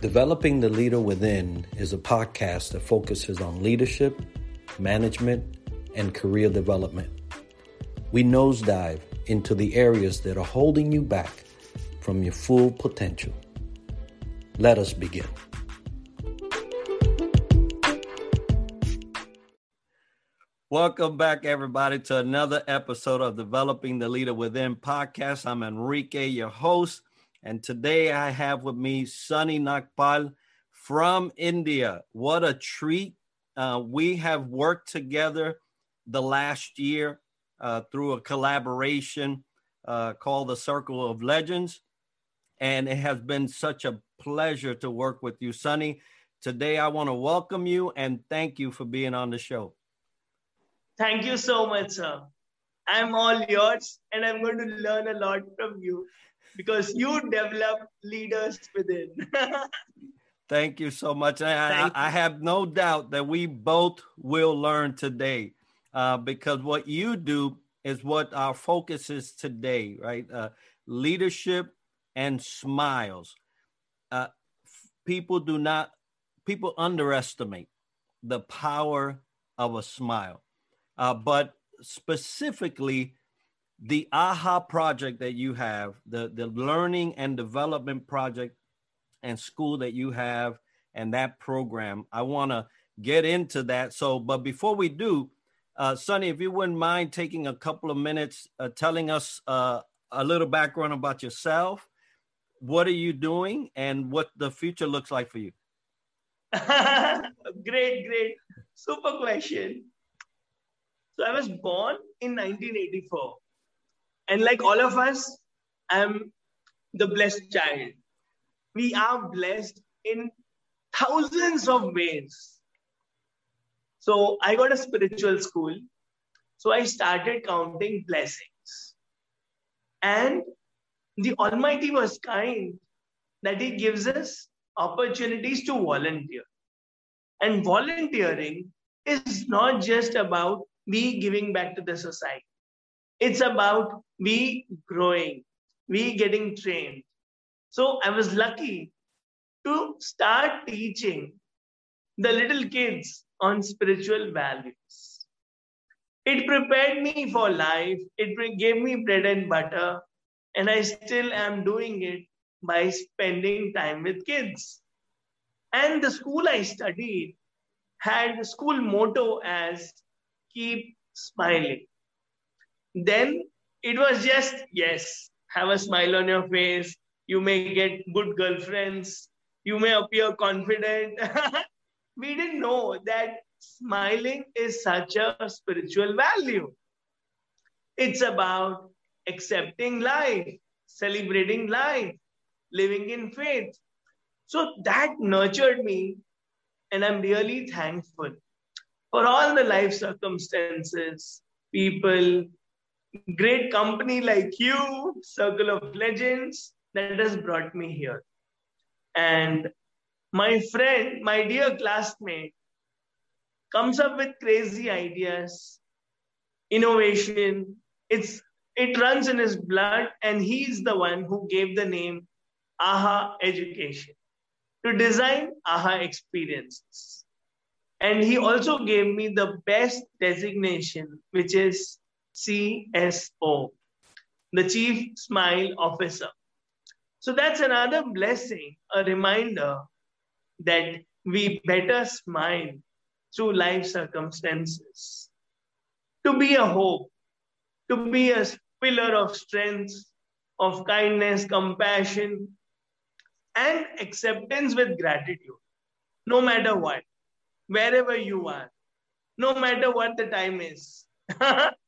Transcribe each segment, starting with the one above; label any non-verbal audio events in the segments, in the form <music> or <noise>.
Developing the Leader Within is a podcast that focuses on leadership, management, and career development. We nosedive into the areas that are holding you back from your full potential. Let us begin. Welcome back, everybody, to another episode of Developing the Leader Within podcast. I'm Enrique, your host, and today I have with me Sunny Nagpal from India. What a treat! Uh, we have worked together the last year uh, through a collaboration uh, called the Circle of Legends, and it has been such a pleasure to work with you, Sunny. Today, I want to welcome you and thank you for being on the show. Thank you so much, sir. I'm all yours, and I'm going to learn a lot from you because you develop leaders within. <laughs> Thank you so much. I, I, I, have no doubt that we both will learn today uh, because what you do is what our focus is today, right? Uh, leadership and smiles. Uh, people do not, people underestimate the power of a smile. Uh, but specifically, the AHA project that you have, the, the learning and development project and school that you have, and that program, I want to get into that. So, but before we do, uh, Sunny, if you wouldn't mind taking a couple of minutes uh, telling us uh, a little background about yourself, what are you doing, and what the future looks like for you. <laughs> great, great. Super question. So I was born in 1984. And like all of us, I'm the blessed child. We are blessed in thousands of ways. So I got a spiritual school. So I started counting blessings. And the Almighty was kind that He gives us opportunities to volunteer. And volunteering is not just about me giving back to the society. It's about we growing, we getting trained. So I was lucky to start teaching the little kids on spiritual values. It prepared me for life, it gave me bread and butter, and I still am doing it by spending time with kids. And the school I studied had the school motto as keep smiling. Then it was just, yes, have a smile on your face. You may get good girlfriends. You may appear confident. <laughs> we didn't know that smiling is such a spiritual value. It's about accepting life, celebrating life, living in faith. So that nurtured me, and I'm really thankful for all the life circumstances, people, great company like you, Circle of Legends, that has brought me here. And my friend, my dear classmate, comes up with crazy ideas, innovation. It's it runs in his blood, and he's the one who gave the name AHA Education to design AHA experiences. And he also gave me the best designation, which is CSO, the Chief Smile Officer. So that's another blessing, a reminder that we better smile through life circumstances. To be a hope, to be a pillar of strength, of kindness, compassion, and acceptance with gratitude, no matter what wherever you are, no matter what the time is. <laughs>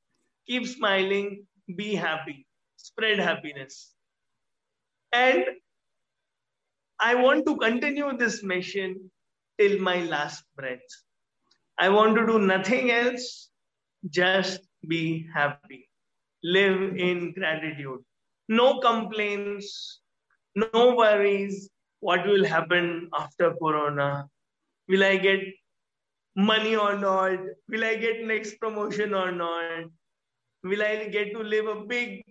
Keep smiling, be happy, spread happiness. And I want to continue this mission till my last breath. I want to do nothing else, just be happy. Live in gratitude. No complaints, no worries. What will happen after Corona? Will I get money or not? Will I get next promotion or not? Will I get to live a big,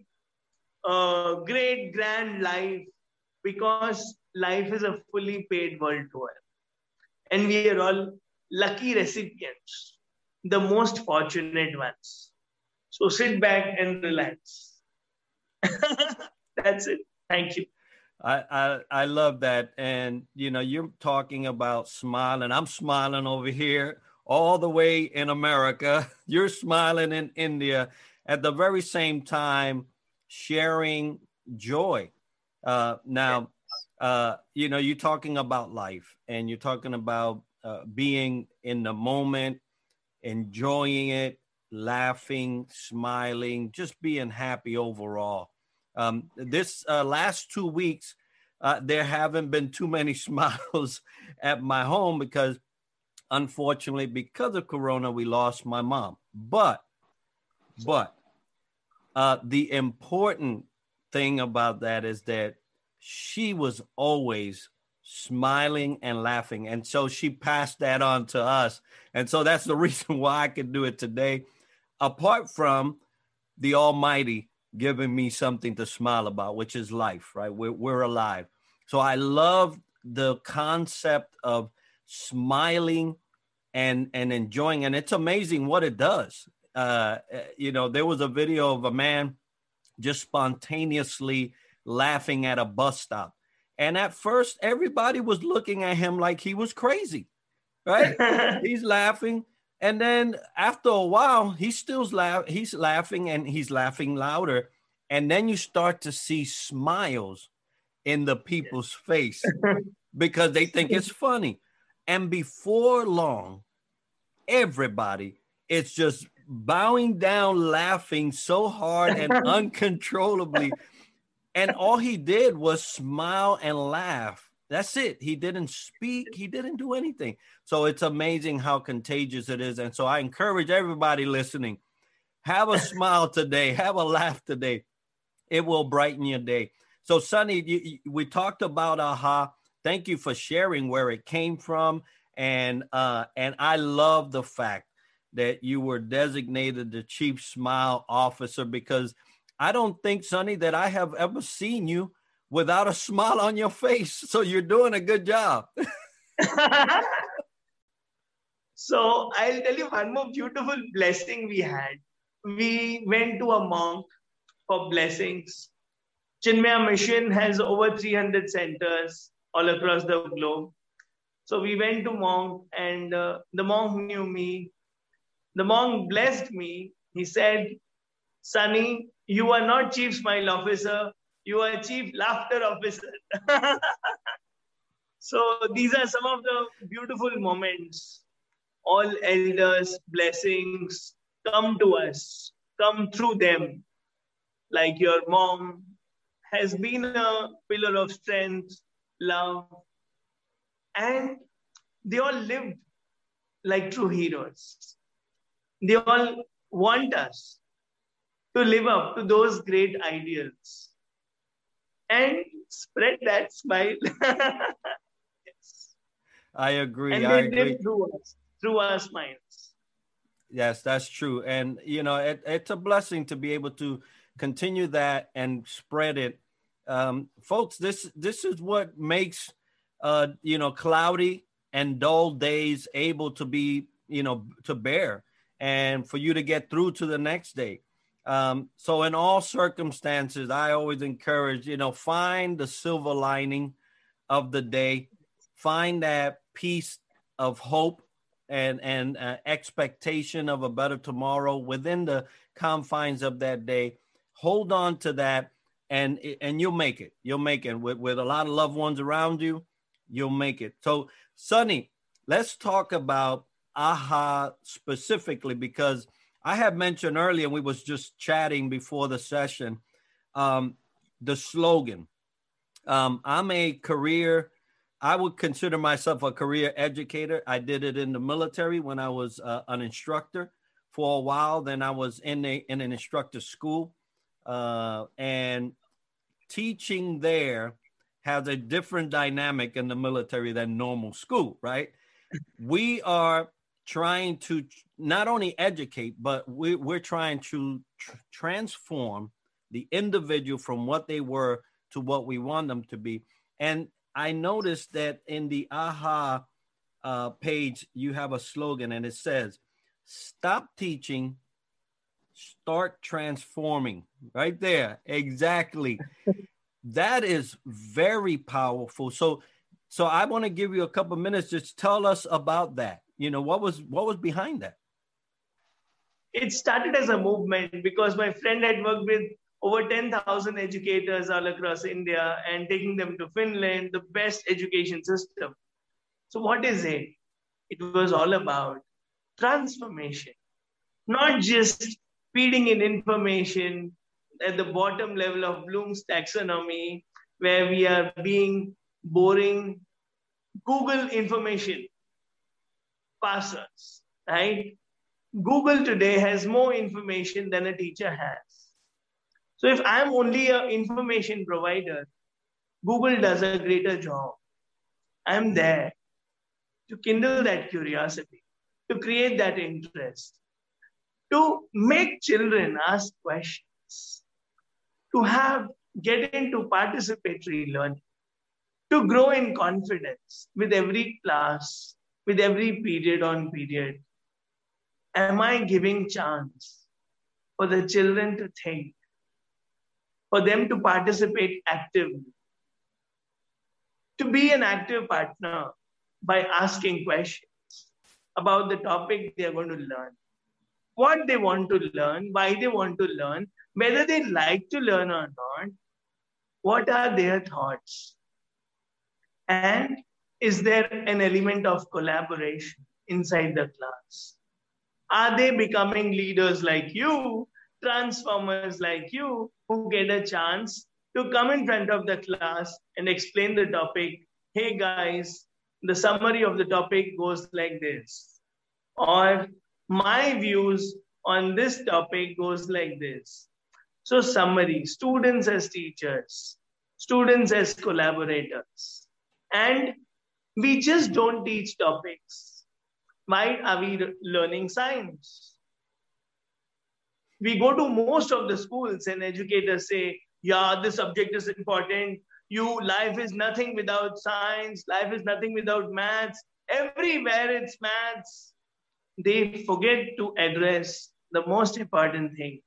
uh, great, grand life? Because life is a fully paid world tour. And we are all lucky recipients, the most fortunate ones. So sit back and relax. <laughs> That's it. Thank you. I, I I love that, and you know you're talking about smiling. I'm smiling over here, all the way in America. <laughs> You're smiling in India at the very same time, sharing joy. Uh, now, uh, you know, you're talking about life, and you're talking about uh, being in the moment, enjoying it, laughing, smiling, just being happy overall. Um, this uh, last two weeks, uh, there haven't been too many <laughs> smiles at my home because, unfortunately, because of Corona, we lost my mom. But, but uh, the important thing about that is that she was always smiling and laughing. And so she passed that on to us. And so that's the <laughs> reason why I could do it today. Apart from the Almighty giving me something to smile about, which is life, right? We're, we're alive. So I love the concept of smiling and and enjoying and it's amazing what it does uh you know there was a video of a man just spontaneously laughing at a bus stop and at first everybody was looking at him like he was crazy right <laughs> he's laughing and then after a while, he still's laugh. He's laughing and he's laughing louder. And then you start to see smiles in the people's face <laughs> because they think it's funny. And before long, everybody is just bowing down, laughing so hard and <laughs> uncontrollably. And all he did was smile and laugh that's it. He didn't speak, he didn't do anything. So it's amazing how contagious it is. And so I encourage everybody listening have a smile today, have a laugh today. It will brighten your day. So, Sunny, you, you, we talked about AHA. Thank you for sharing where it came from. And uh, and I love the fact that you were designated the chief smile officer because I don't think, Sunny, that I have ever seen you without a smile on your face. So you're doing a good job. <laughs> so I'll tell you one more beautiful blessing we had. We went to a monk for blessings. Chinmaya Mission has over 300 centers all across the globe. So we went to monk and uh, the monk knew me. The monk blessed me. He said, Sunny, you are not chief smile officer, you are chief laughter officer. <laughs> so these are some of the beautiful moments. All elders' blessings come to us, come through them. Like your mom has been a pillar of strength, love, and they all lived like true heroes. They all want us to live up to those great ideals and spread that smile. <laughs> yes. I agree. And I agree. through us, through our smiles. Yes, that's true. And, you know, it, it's a blessing to be able to continue that and spread it. Um, folks, this this is what makes, uh, you know, cloudy and dull days able to be, you know, to bear and for you to get through to the next day. Um, so in all circumstances, I always encourage, you know, find the silver lining of the day, find that piece of hope and and uh, expectation of a better tomorrow within the confines of that day. Hold on to that, and and you'll make it. You'll make it with with a lot of loved ones around you. You'll make it. So, Sunny, let's talk about AHA specifically because I had mentioned earlier, we was just chatting before the session, um, the slogan. Um, I'm a career, I would consider myself a career educator. I did it in the military when I was uh, an instructor for a while. Then I was in, a, in an instructor school. Uh, and teaching there has a different dynamic in the military than normal school, right? we are trying to not only educate, but we, we're trying to tr- transform the individual from what they were to what we want them to be. And I noticed that in the AHA uh, page, you have a slogan and it says, Stop teaching, start transforming. Right there. Exactly. <laughs> that is very powerful. So, so I want to give you a couple minutes. Just tell us about that. You know, what was what was behind that? It started as a movement because my friend had worked with over 10,000 educators all across India and taking them to Finland, the best education system. So, what is it? It was all about transformation, not just feeding in information at the bottom level of Bloom's taxonomy, where we are being boring Google information passers, right? Google today has more information than a teacher has. So if I'm only an information provider, Google does a greater job. I'm there to kindle that curiosity, to create that interest, to make children ask questions, to have get into participatory learning, to grow in confidence with every class, with every period on period. Am I giving chance for the children to think, for them to participate actively, to be an active partner by asking questions about the topic they are going to learn, what they want to learn, why they want to learn, whether they like to learn or not, what are their thoughts, and is there an element of collaboration inside the class? Are they becoming leaders like you, transformers like you, who get a chance to come in front of the class and explain the topic? Hey guys, the summary of the topic goes like this. Or my views on this topic goes like this. So summary, students as teachers, students as collaborators. And we just don't teach topics. Why are we learning science? We go to most of the schools and educators say, yeah, this subject is important you life is nothing without science life is nothing without maths everywhere it's maths they forget to address the most important thing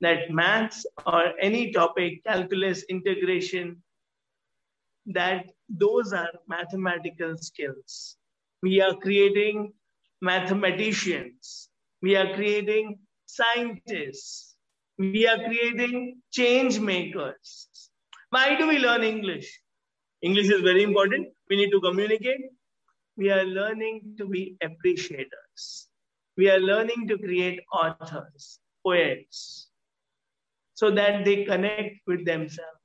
that maths or any topic calculus integration that those are mathematical skills we are creating mathematicians we are creating scientists we are creating change makers why do we learn English? English is very important. We need to communicate. We are learning to be appreciators. We are learning to create authors, poets, so that they connect with themselves.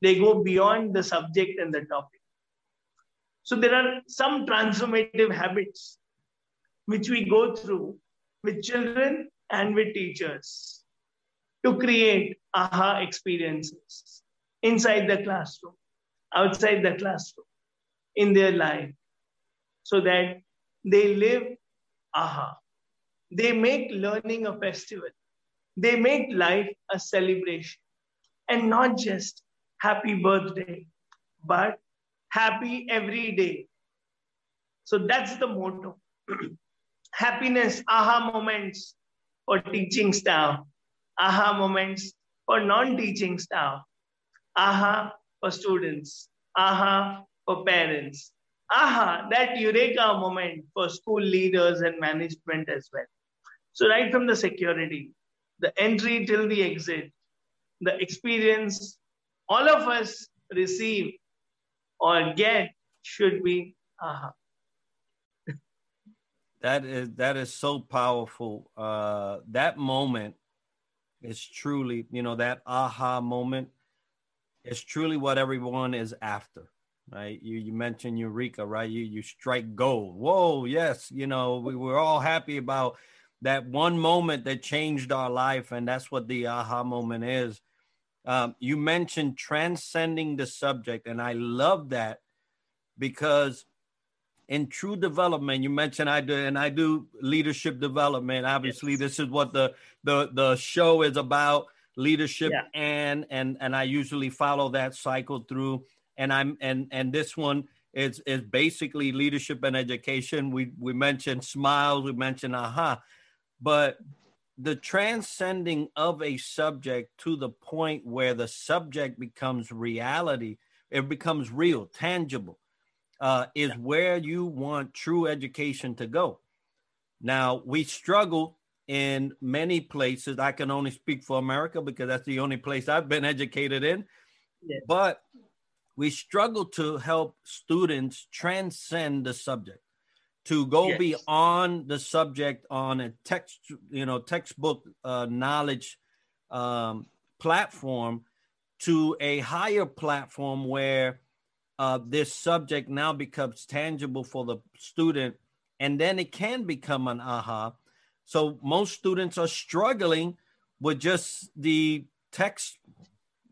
They go beyond the subject and the topic. So there are some transformative habits which we go through with children and with teachers to create aha experiences inside the classroom, outside the classroom, in their life, so that they live aha. They make learning a festival. They make life a celebration. And not just happy birthday, but happy every day. So that's the motto. <clears throat> Happiness, aha moments for teaching staff, aha moments for non-teaching staff, aha for students, aha for parents, aha, that eureka moment for school leaders and management as well. So right from the security, the entry till the exit, the experience all of us receive or get should be aha. that is that is so powerful. Uh, that moment is truly, you know, that aha moment is truly what everyone is after, right? You you mentioned Eureka, right? You you strike gold. Whoa, yes, you know, we were all happy about that one moment that changed our life, and that's what the aha moment is. Um, you mentioned transcending the subject, and I love that because in true development you mentioned i do and i do leadership development obviously yes. this is what the the the show is about leadership yeah. and and and i usually follow that cycle through and I'm and and this one is is basically leadership and education. We we mentioned smiles, we mentioned aha, but the transcending of a subject to the point where the subject becomes reality, it becomes real, tangible, uh, is where you want true education to go. Now we struggle in many places. I can only speak for America because that's the only place I've been educated in. Yes. But we struggle to help students transcend the subject, to go yes. beyond the subject on a text, you know, textbook uh, knowledge um, platform to a higher platform where uh, this subject now becomes tangible for the student, and then it can become an aha so most students are struggling with just the text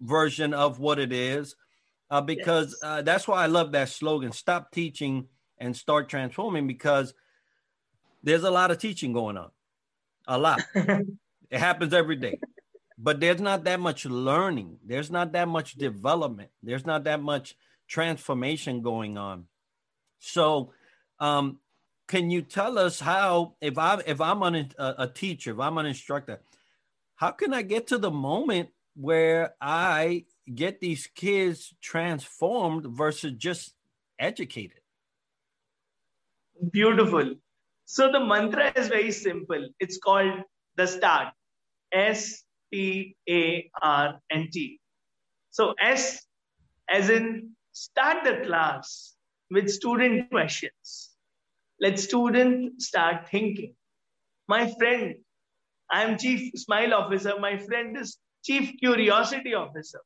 version of what it is, uh, because yes. uh, that's why I love that slogan: "Stop teaching and start transforming." Because there's a lot of teaching going on, a lot. <laughs> it happens every day, but there's not that much learning. There's not that much development. There's not that much transformation going on. So, um, can you tell us how if i if i'm an, a, a teacher if i'm an instructor how can i get to the moment where i get these kids transformed versus just educated beautiful so the mantra is very simple it's called the start s t a r n t so s as in start the class with student questions let students start thinking. My friend, I am chief smile officer. My friend is chief curiosity officer.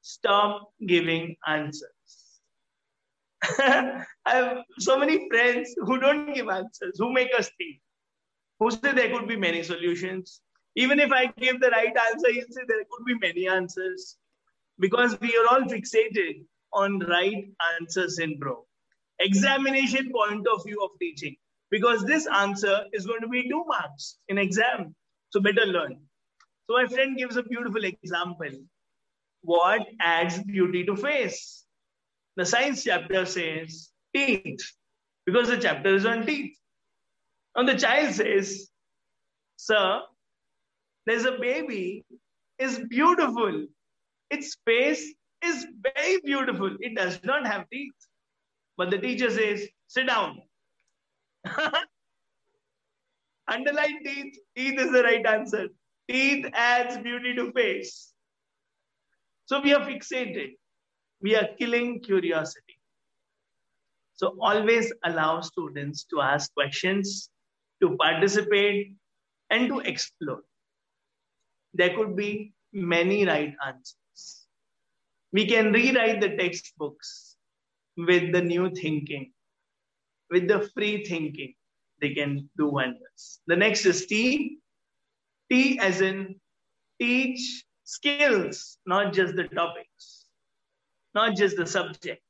Stop giving answers. <laughs> I have so many friends who don't give answers, who make us think. Who say there could be many solutions. Even if I give the right answer, you say there could be many answers. Because we are all fixated on right answers in bro examination point of view of teaching because this answer is going to be two marks in exam. So better learn. So my friend gives a beautiful example. What adds beauty to face? The science chapter says teeth because the chapter is on teeth. And the child says, Sir, there's a baby, it's beautiful. Its face is very beautiful. It does not have teeth. But the teacher says, sit down. <laughs> Underline teeth. Teeth is the right answer. Teeth adds beauty to face. So we are fixated. We are killing curiosity. So always allow students to ask questions, to participate, and to explore. There could be many right answers. We can rewrite the textbooks with the new thinking, with the free thinking, they can do wonders. The next is T. T as in teach skills, not just the topics, not just the subject.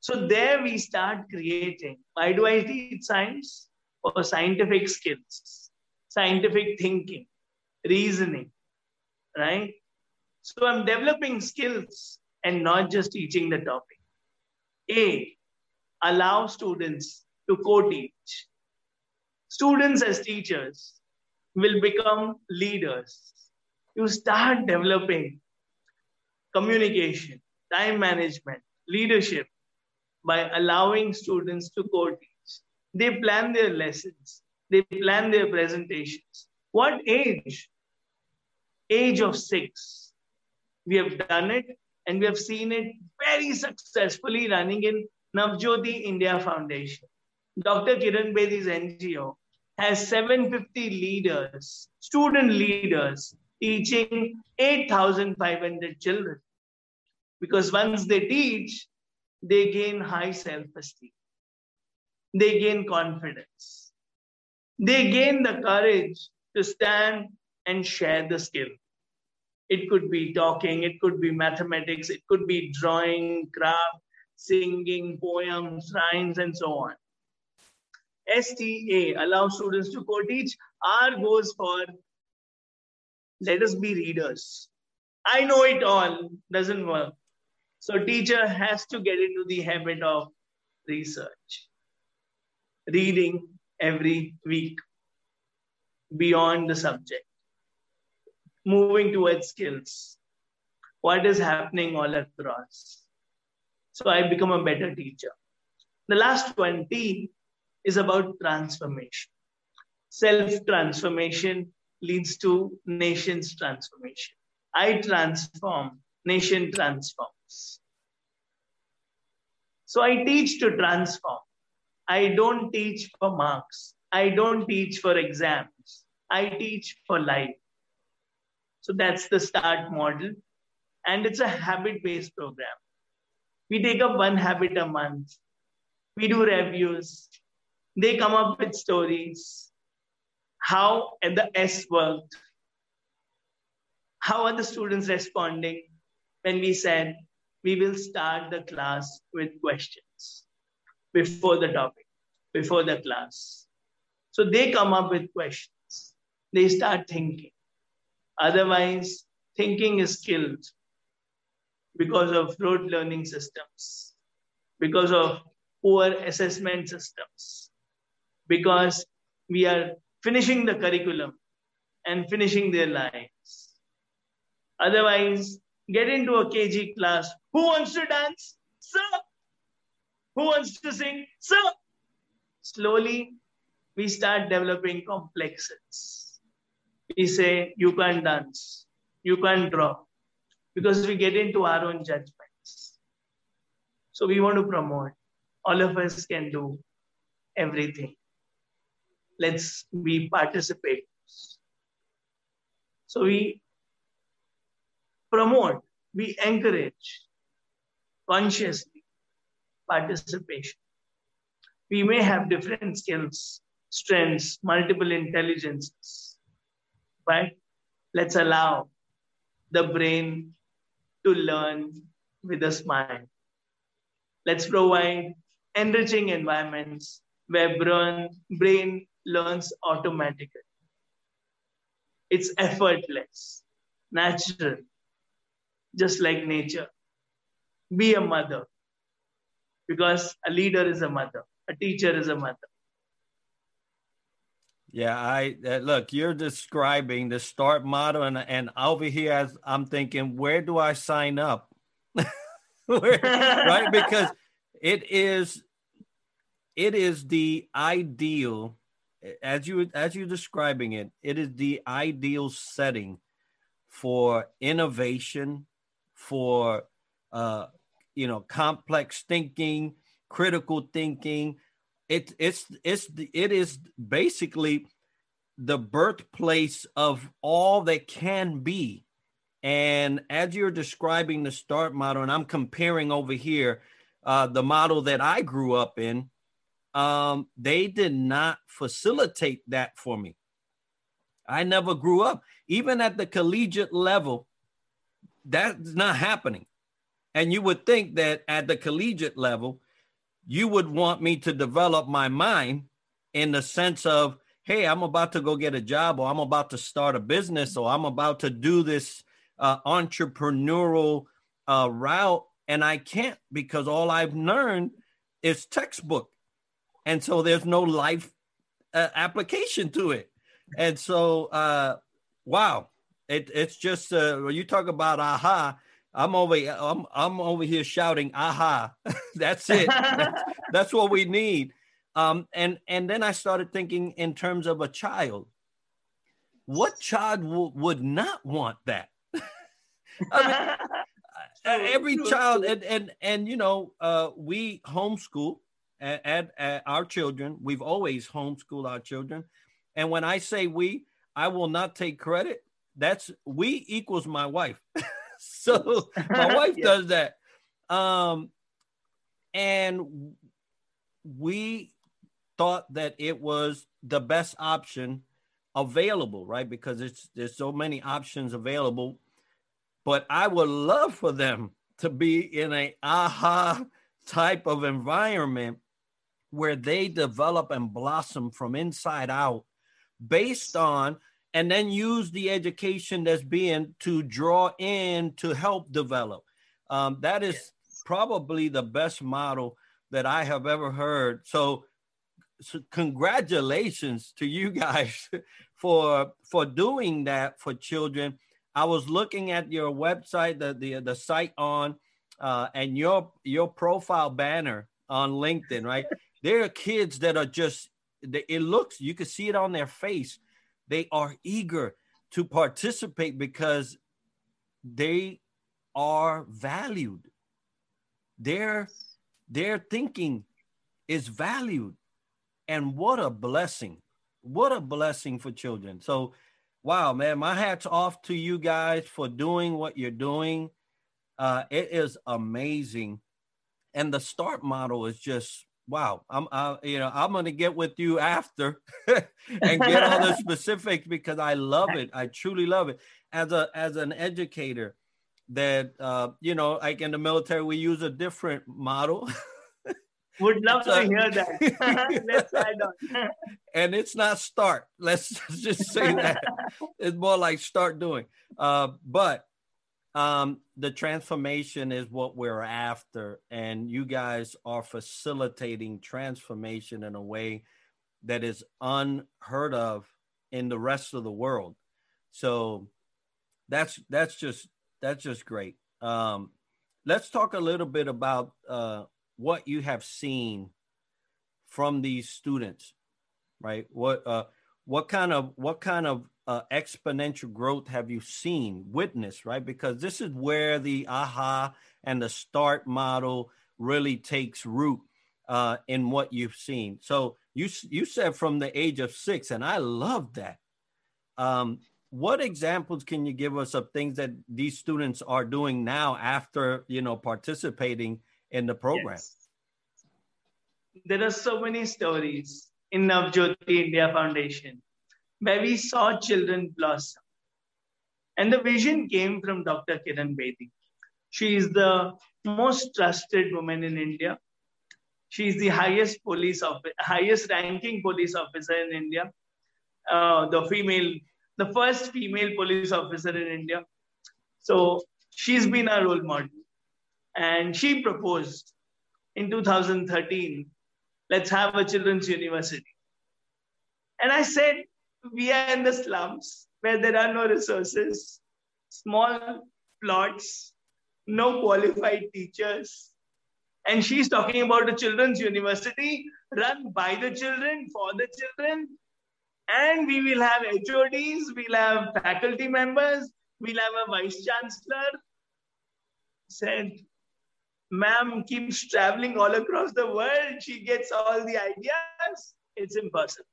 So there we start creating. Why do I teach science? For scientific skills, scientific thinking, reasoning, right? So I'm developing skills and not just teaching the topic. A, allow students to co-teach. Students as teachers will become leaders. You start developing communication, time management, leadership by allowing students to co-teach. They plan their lessons. They plan their presentations. What age? Age of six. We have done it and we have seen it very successfully running in Navjyoti India Foundation. Dr. Kiran Bedi's NGO has 750 leaders, student leaders, teaching 8,500 children. Because once they teach, they gain high self esteem, they gain confidence, they gain the courage to stand and share the skill. It could be talking, it could be mathematics, it could be drawing, craft, singing, poems, rhymes, and so on. STA allows students to co-teach. R goes for let us be readers. I know it all doesn't work. So teacher has to get into the habit of research, reading every week beyond the subject, moving towards skills. What is happening all across? So I become a better teacher. The last 20 is about transformation. Self transformation leads to nation's transformation. I transform, nation transforms. So I teach to transform. I don't teach for marks. I don't teach for exams. I teach for life. So that's the START model. And it's a habit based program. We take up one habit a month. We do reviews. They come up with stories. How the S worked. How are the students responding when we said we will start the class with questions before the topic, before the class? So they come up with questions. They start thinking. Otherwise, thinking is killed because of rote learning systems, because of poor assessment systems, because we are finishing the curriculum and finishing their lives. Otherwise, get into a KG class. Who wants to dance? Sir. Who wants to sing? Sir. Slowly, we start developing complexes. We say, you can't dance, you can't draw, because we get into our own judgments. So we want to promote. All of us can do everything. Let's be participators. So we promote, we encourage consciously participation. We may have different skills, strengths, multiple intelligences. But let's allow the brain to learn with a smile. Let's provide enriching environments where brain, brain learns automatically. It's effortless, natural, just like nature. Be a mother because a leader is a mother, a teacher is a mother. Yeah, I uh, look. You're describing the start model, and and over here, as I'm thinking, where do I sign up? <laughs> where, right, because it is, it is the ideal, as you as you're describing it. It is the ideal setting for innovation, for uh, you know, complex thinking, critical thinking. It it's it's it is basically the birthplace of all that can be. And as you're describing the start model and i'm comparing over here uh, the model that i grew up in um, they did not facilitate that for me. I never grew up even at the collegiate level that's not happening and you would think that at the collegiate level you would want me to develop my mind in the sense of, hey, I'm about to go get a job, or I'm about to start a business, or I'm about to do this uh, entrepreneurial uh, route. And I can't because all I've learned is textbook. And so there's no life uh, application to it. And so, uh, wow, it, it's just, uh, when you talk about aha, I'm over I'm I'm over here shouting aha. <laughs> That's it. That's, <laughs> that's, what we need. Um and and then I started thinking in terms of a child. What child w- would not want that? <laughs> I mean, every child and and and you know uh we homeschool at, at, at our children. We've always homeschooled our children. And when I say we I will not take credit that's we equals my wife <laughs> so <laughs> my wife yeah. does that. Um, and we thought that it was the best option available, right? Because it's there's so many options available. But I would love for them to be in a aha type of environment where they develop and blossom from inside out based on and then use the education that's being to draw in to help develop. Um, that is probably the best model that I have ever heard. So, so congratulations to you <laughs> guys for for doing that for children. I was looking at your website, the the, the site on uh, and your your profile banner on LinkedIn, right? <laughs> there are kids that are just it looks you can see it on their face. They are eager to participate because they are valued. Their their thinking is valued. And what a blessing. What a blessing for children. So wow, man, my hat's off to you guys for doing what you're doing. Uh, it is amazing. And the start model is just wow. I'm, I, you know, I'm going to get with you after <laughs> and get all the <laughs> specifics because I love it. I truly love it. As a, as an educator, that uh, you know, like in the military, we use a different model. <laughs> Would love to hear that. Let's add on. and it's not start. Let's just say that. it's more like start doing. Uh, but um, the transformation is what we're after, and you guys are facilitating transformation in a way that is unheard of in the rest of the world. So that's that's just that's just great. Um, let's talk a little bit about uh, what you have seen from these students, right? What uh, what kind of what kind of uh, exponential growth have you seen, witnessed, right? Because this is where the aha and the start model really takes root uh, in what you've seen. So you you said from the age of six, and I love that. Um, what examples can you give us of things that these students are doing now after you know participating in the program? Yes. There are so many stories in Navjyoti India Foundation where we saw children blossom. And the vision came from Dr. Kiran Bedi. She is the most trusted woman in India. She is the highest police officer, highest ranking police officer in India. Uh, the female, the first female police officer in India. So she's been our role model. And she proposed in 2013, let's have a children's university. And I said, we are in the slums where there are no resources, small plots, no qualified teachers. And she's talking about a children's university run by the children, for the children. And we will have HODs, we'll have faculty members, we'll have a vice chancellor. Said, ma'am keeps traveling all across the world. She gets all the ideas. It's impossible.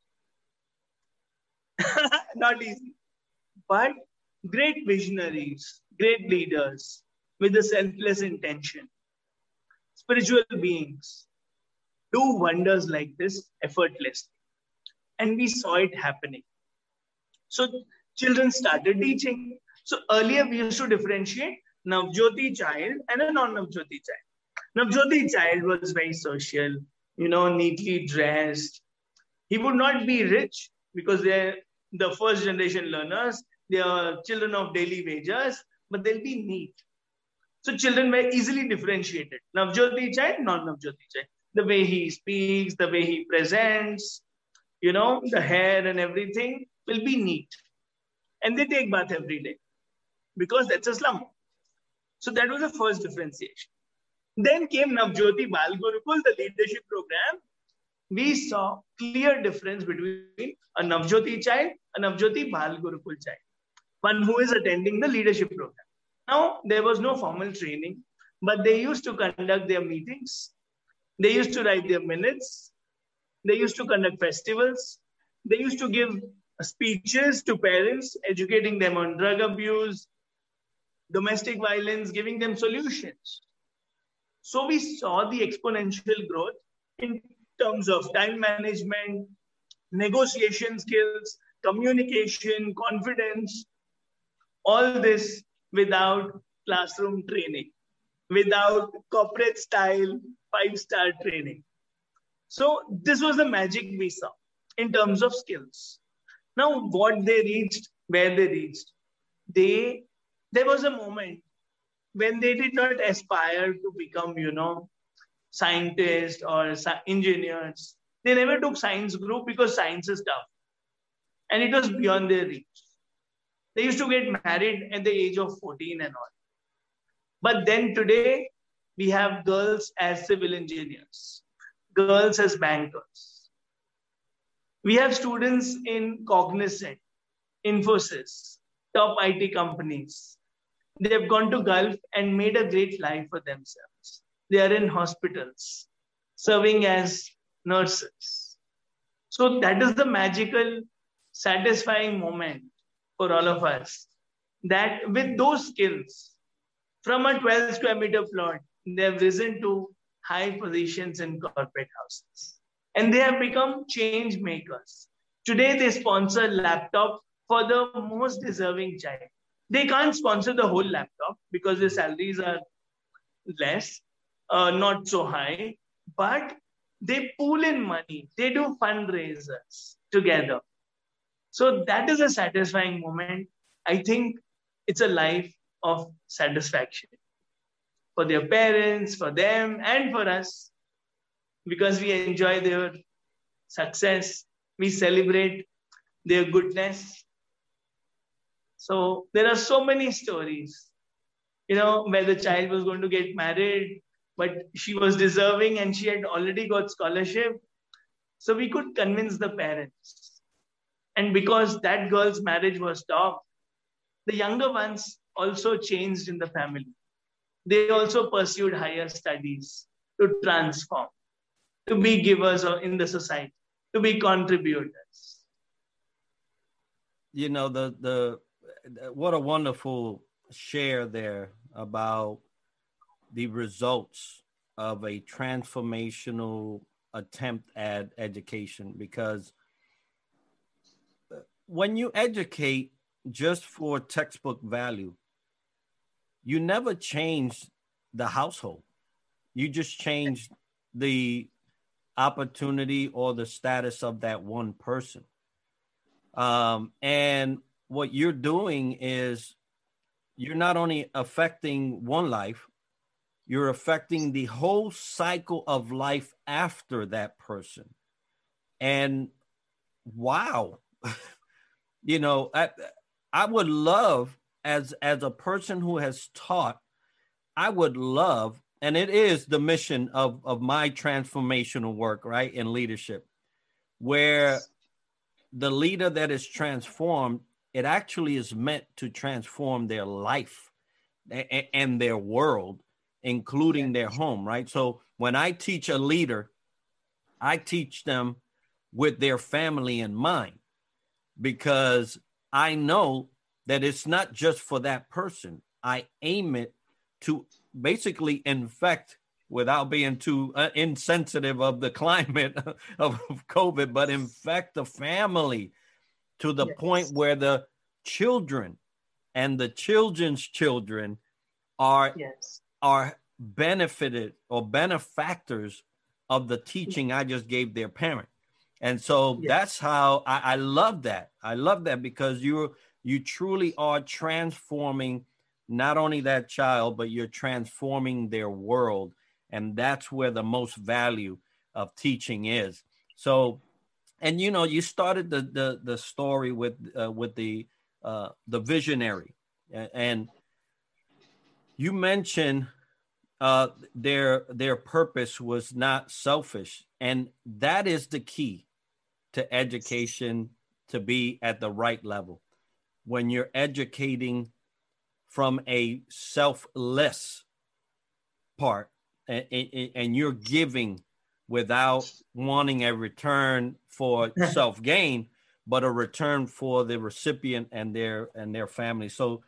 <laughs> not easy. But great visionaries, great leaders with a selfless intention, spiritual beings do wonders like this effortlessly. And we saw it happening. So children started teaching. So earlier we used to differentiate Navjyoti child and a non-Navjyoti child. Navjyoti child was very social, you know, neatly dressed. He would not be rich, because they're the first generation learners, they are children of daily wages, but they'll be neat. So children were easily differentiated. Navjyoti child, non-Navjyoti child. The way he speaks, the way he presents, you know, the hair and everything will be neat. And they take bath every day because that's a slum. So that was the first differentiation. Then came Navjyoti Bal the leadership program, we saw clear difference between a Navjyoti child and Navjyoti Bal Gurukul child, one who is attending the leadership program. Now, there was no formal training, but they used to conduct their meetings. They used to write their minutes. They used to conduct festivals. They used to give speeches to parents, educating them on drug abuse, domestic violence, giving them solutions. So we saw the exponential growth in terms of time management, negotiation skills, communication, confidence, all this without classroom training, without corporate style five star training. So, this was the magic we saw in terms of skills. Now, what they reached, where they reached, they there was a moment when they did not aspire to become, you know, scientists or engineers, they never took science group because science is tough. And it was beyond their reach. They used to get married at the age of 14 and all. But then today, we have girls as civil engineers, girls as bankers. We have students in Cognizant, Infosys, top IT companies. They have gone to Gulf and made a great life for themselves. They are in hospitals, serving as nurses. So that is the magical, satisfying moment for all of us that with those skills, from a 12 square meter plot, they have risen to high positions in corporate houses. And they have become change makers. Today, they sponsor laptop for the most deserving child. They can't sponsor the whole laptop because their salaries are less, uh, not so high, but they pool in money. They do fundraisers together. So that is a satisfying moment. I think it's a life of satisfaction for their parents, for them, and for us because we enjoy their success. We celebrate their goodness. So there are so many stories, you know, where the child was going to get married, but she was deserving and she had already got scholarship. So we could convince the parents and because that girl's marriage was stopped, the younger ones also changed in the family. They also pursued higher studies to transform, to be givers in the society, to be contributors. You know, the, the, what a wonderful share there about the results of a transformational attempt at education because when you educate just for textbook value, you never change the household. You just change the opportunity or the status of that one person. Um, and what you're doing is you're not only affecting one life, you're affecting the whole cycle of life after that person. And wow. <laughs> you know, I, I would love as as a person who has taught, I would love, and it is the mission of of my transformational work, right, in leadership, where the leader that is transformed, it actually is meant to transform their life and, and their world, including their home, right? So when I teach a leader, I teach them with their family in mind because I know that it's not just for that person. I aim it to basically infect without being too uh, insensitive of the <laughs> climate of, COVID, but infect the family to the yes. point where the children and the children's children are yes. Are benefited or benefactors of the teaching I just gave their parent. And so yes. that's how I, I love that. I love that because you you truly are transforming not only that child, but you're transforming their world. And that's where the most value of teaching is. So, and you know, you started the the, the story with uh, with the uh, the visionary, and you mentioned uh, their their purpose was not selfish, and that is the key to education to be at the right level. When you're educating from a selfless part and, and you're giving without wanting a return for <laughs> self gain, but a return for the recipient and their and their family. So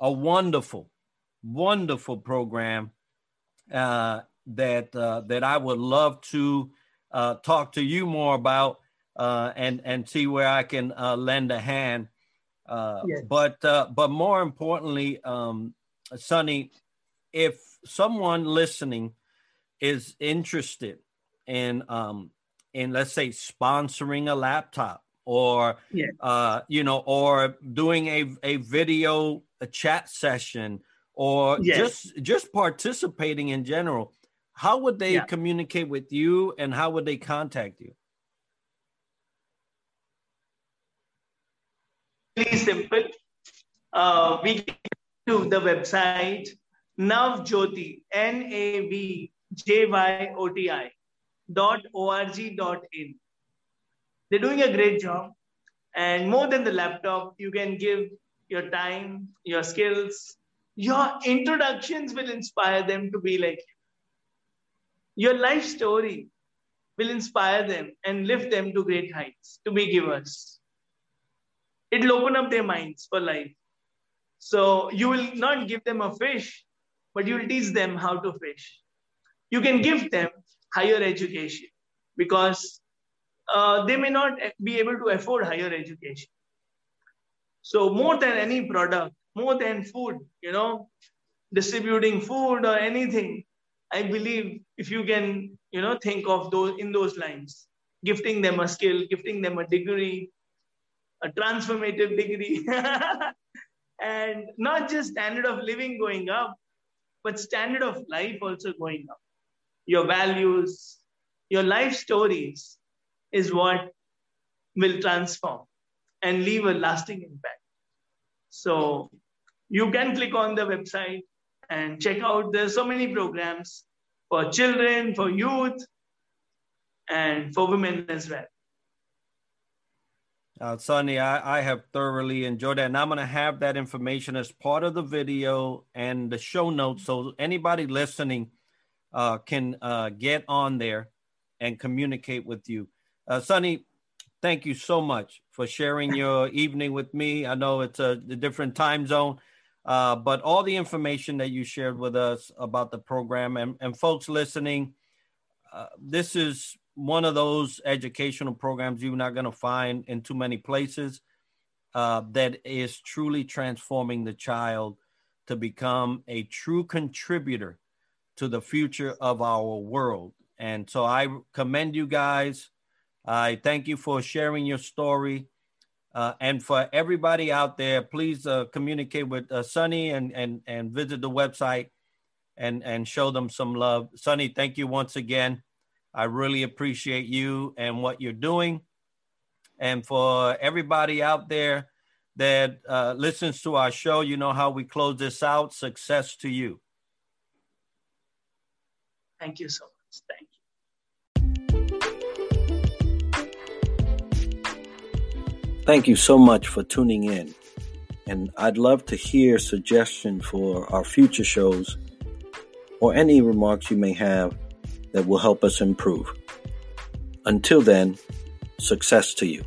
a wonderful, wonderful program uh, that uh, that I would love to uh, talk to you more about uh, and and see where I can uh, lend a hand. Uh, yes. But uh, but more importantly, um, Sunny, if someone listening is interested in um, in let's say sponsoring a laptop or uh, you know or doing a a video a chat session or yes. just just participating in general, how would they yeah. communicate with you and how would they contact you? Really simple. Uh, we to the website Navjyoti, N A V J Y O T I dot org dot in. They're doing a great job. And more than the laptop, you can give your time, your skills, your introductions will inspire them to be like you. Your life story will inspire them and lift them to great heights, to be givers. It'll open up their minds for life. So you will not give them a fish, but you'll teach them how to fish. You can give them higher education because uh, they may not be able to afford higher education. So more than any product, more than food, you know, distributing food or anything, I believe if you can, you know, think of those in those lines, gifting them a skill, gifting them a degree, a transformative degree, <laughs> and not just standard of living going up, but standard of life also going up. Your values, your life stories is what will transform and leave a lasting impact. So you can click on the website and check out. There's so many programs for children, for youth, and for women as well. Uh, Sunny, I, I have thoroughly enjoyed that. And I'm going to have that information as part of the video and the show notes. So anybody listening uh, can uh, get on there and communicate with you. Uh, Sunny, thank you so much for sharing your evening with me. I know it's a, a different time zone, uh, but all the information that you shared with us about the program and, and folks listening, uh, this is one of those educational programs you're not going to find in too many places uh, that is truly transforming the child to become a true contributor to the future of our world. And so I commend you guys. I thank you for sharing your story. Uh, and for everybody out there, please uh, communicate with uh, Sunny and, and, and visit the website and, and show them some love. Sunny, thank you once again. I really appreciate you and what you're doing. And for everybody out there that uh, listens to our show, you know how we close this out. Success to you. Thank you so much. Thank you. Thank you so much for tuning in. And I'd love to hear suggestions for our future shows or any remarks you may have that will help us improve. Until then, success to you.